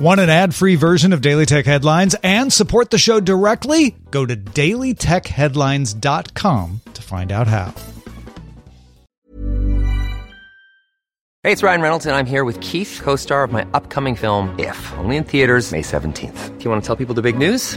Want an ad-free version of Daily Tech Headlines and support the show directly? Go to dailytechheadlines.com to find out how. Hey, it's Ryan Reynolds, and I'm here with Keith, co star of my upcoming film, If, only in theaters, May 17th. Do you want to tell people the big news?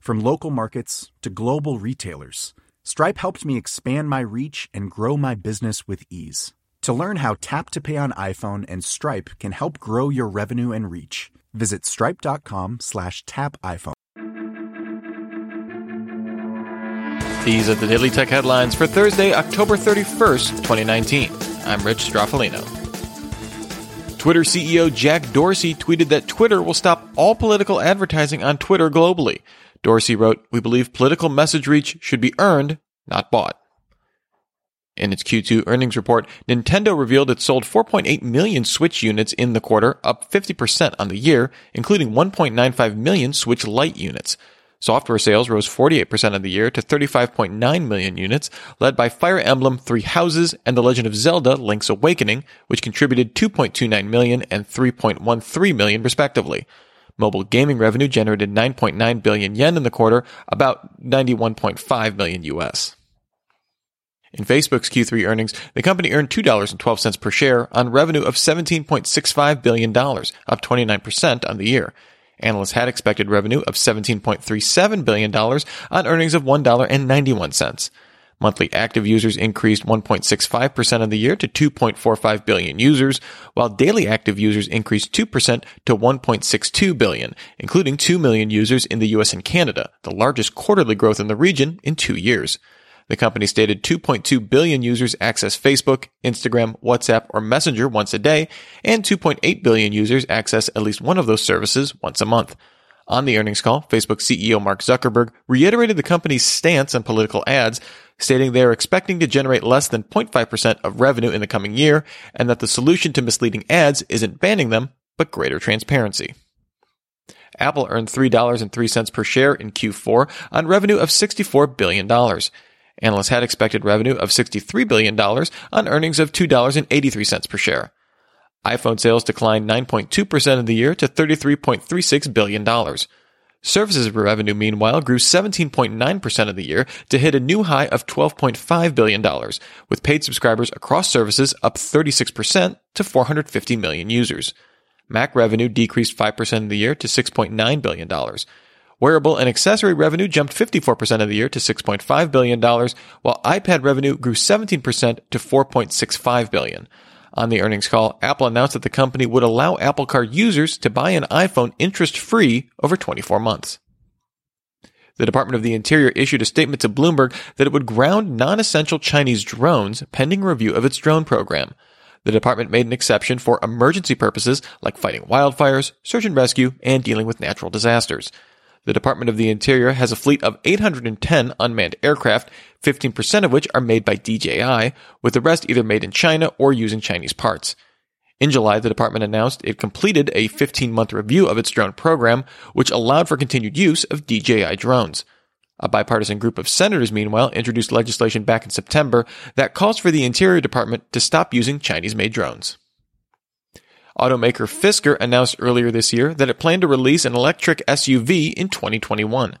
From local markets to global retailers, Stripe helped me expand my reach and grow my business with ease. To learn how Tap to Pay on iPhone and Stripe can help grow your revenue and reach, visit stripe.com slash tap iPhone. These are the Daily Tech headlines for Thursday, October 31st, 2019. I'm Rich Stroffolino. Twitter CEO Jack Dorsey tweeted that Twitter will stop all political advertising on Twitter globally. Dorsey wrote, We believe political message reach should be earned, not bought. In its Q2 earnings report, Nintendo revealed it sold 4.8 million Switch units in the quarter, up 50% on the year, including 1.95 million Switch Lite units. Software sales rose 48% on the year to 35.9 million units, led by Fire Emblem Three Houses and The Legend of Zelda Link's Awakening, which contributed 2.29 million and 3.13 million respectively. Mobile gaming revenue generated 9.9 billion yen in the quarter, about 91.5 million US. In Facebook's Q3 earnings, the company earned $2.12 per share on revenue of $17.65 billion, up 29% on the year. Analysts had expected revenue of $17.37 billion on earnings of $1.91. Monthly active users increased 1.65% of the year to 2.45 billion users, while daily active users increased 2% to 1.62 billion, including 2 million users in the US and Canada, the largest quarterly growth in the region in two years. The company stated 2.2 billion users access Facebook, Instagram, WhatsApp, or Messenger once a day, and 2.8 billion users access at least one of those services once a month. On the earnings call, Facebook CEO Mark Zuckerberg reiterated the company's stance on political ads, stating they are expecting to generate less than 0.5% of revenue in the coming year, and that the solution to misleading ads isn't banning them, but greater transparency. Apple earned $3.03 per share in Q4 on revenue of $64 billion. Analysts had expected revenue of $63 billion on earnings of $2.83 per share iPhone sales declined 9.2% of the year to $33.36 billion. Services revenue, meanwhile, grew 17.9% of the year to hit a new high of $12.5 billion, with paid subscribers across services up 36% to 450 million users. Mac revenue decreased 5% of the year to $6.9 billion. Wearable and accessory revenue jumped 54% of the year to $6.5 billion, while iPad revenue grew 17% to $4.65 billion. On the earnings call, Apple announced that the company would allow Apple Card users to buy an iPhone interest free over 24 months. The Department of the Interior issued a statement to Bloomberg that it would ground non-essential Chinese drones pending review of its drone program. The department made an exception for emergency purposes like fighting wildfires, search and rescue, and dealing with natural disasters. The Department of the Interior has a fleet of 810 unmanned aircraft, 15% of which are made by DJI, with the rest either made in China or using Chinese parts. In July, the department announced it completed a 15 month review of its drone program, which allowed for continued use of DJI drones. A bipartisan group of senators, meanwhile, introduced legislation back in September that calls for the Interior Department to stop using Chinese made drones. Automaker Fisker announced earlier this year that it planned to release an electric SUV in 2021.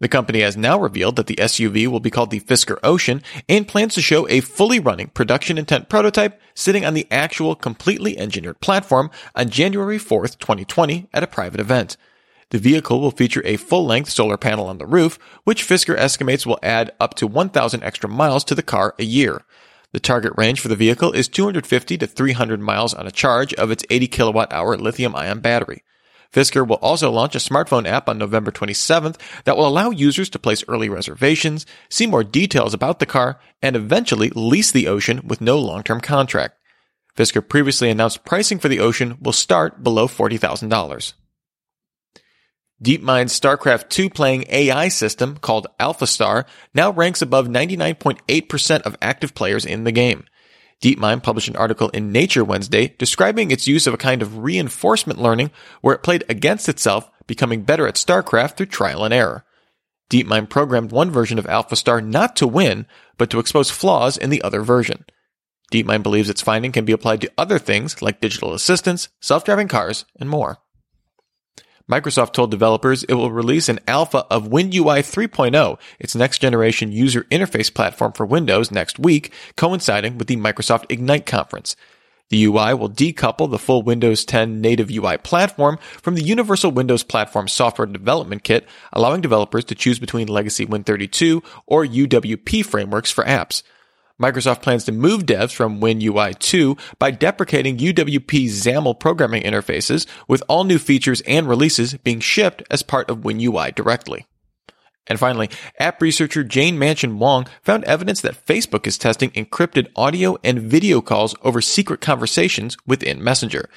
The company has now revealed that the SUV will be called the Fisker Ocean and plans to show a fully running production intent prototype sitting on the actual completely engineered platform on January 4th, 2020 at a private event. The vehicle will feature a full-length solar panel on the roof, which Fisker estimates will add up to 1,000 extra miles to the car a year. The target range for the vehicle is 250 to 300 miles on a charge of its 80 kilowatt hour lithium ion battery. Fisker will also launch a smartphone app on November 27th that will allow users to place early reservations, see more details about the car, and eventually lease the Ocean with no long-term contract. Fisker previously announced pricing for the Ocean will start below $40,000. DeepMind's StarCraft II playing AI system called AlphaStar now ranks above 99.8% of active players in the game. DeepMind published an article in Nature Wednesday describing its use of a kind of reinforcement learning where it played against itself, becoming better at StarCraft through trial and error. DeepMind programmed one version of AlphaStar not to win, but to expose flaws in the other version. DeepMind believes its finding can be applied to other things like digital assistants, self-driving cars, and more. Microsoft told developers it will release an alpha of WinUI 3.0, its next generation user interface platform for Windows next week, coinciding with the Microsoft Ignite conference. The UI will decouple the full Windows 10 native UI platform from the Universal Windows Platform Software Development Kit, allowing developers to choose between legacy Win32 or UWP frameworks for apps. Microsoft plans to move devs from WinUI 2 by deprecating UWP XAML programming interfaces, with all new features and releases being shipped as part of WinUI directly. And finally, app researcher Jane Manchun Wong found evidence that Facebook is testing encrypted audio and video calls over secret conversations within Messenger.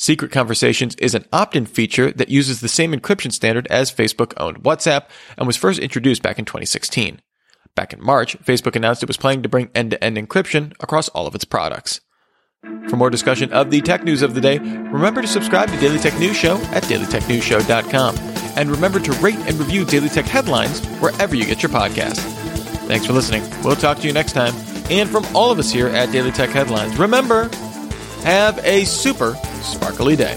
Secret Conversations is an opt-in feature that uses the same encryption standard as Facebook owned WhatsApp and was first introduced back in 2016. Back in March, Facebook announced it was planning to bring end-to-end encryption across all of its products. For more discussion of the tech news of the day, remember to subscribe to Daily Tech News Show at dailytechnewsshow.com. And remember to rate and review Daily Tech headlines wherever you get your podcast. Thanks for listening. We'll talk to you next time. And from all of us here at Daily Tech Headlines, remember, have a super sparkly day.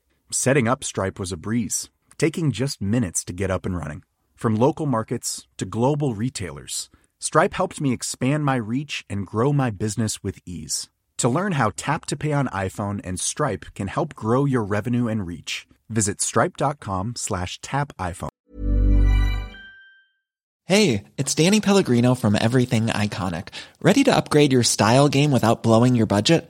Setting up Stripe was a breeze, taking just minutes to get up and running. From local markets to global retailers, Stripe helped me expand my reach and grow my business with ease. To learn how Tap to Pay on iPhone and Stripe can help grow your revenue and reach, visit stripe.com slash tap iPhone. Hey, it's Danny Pellegrino from Everything Iconic. Ready to upgrade your style game without blowing your budget?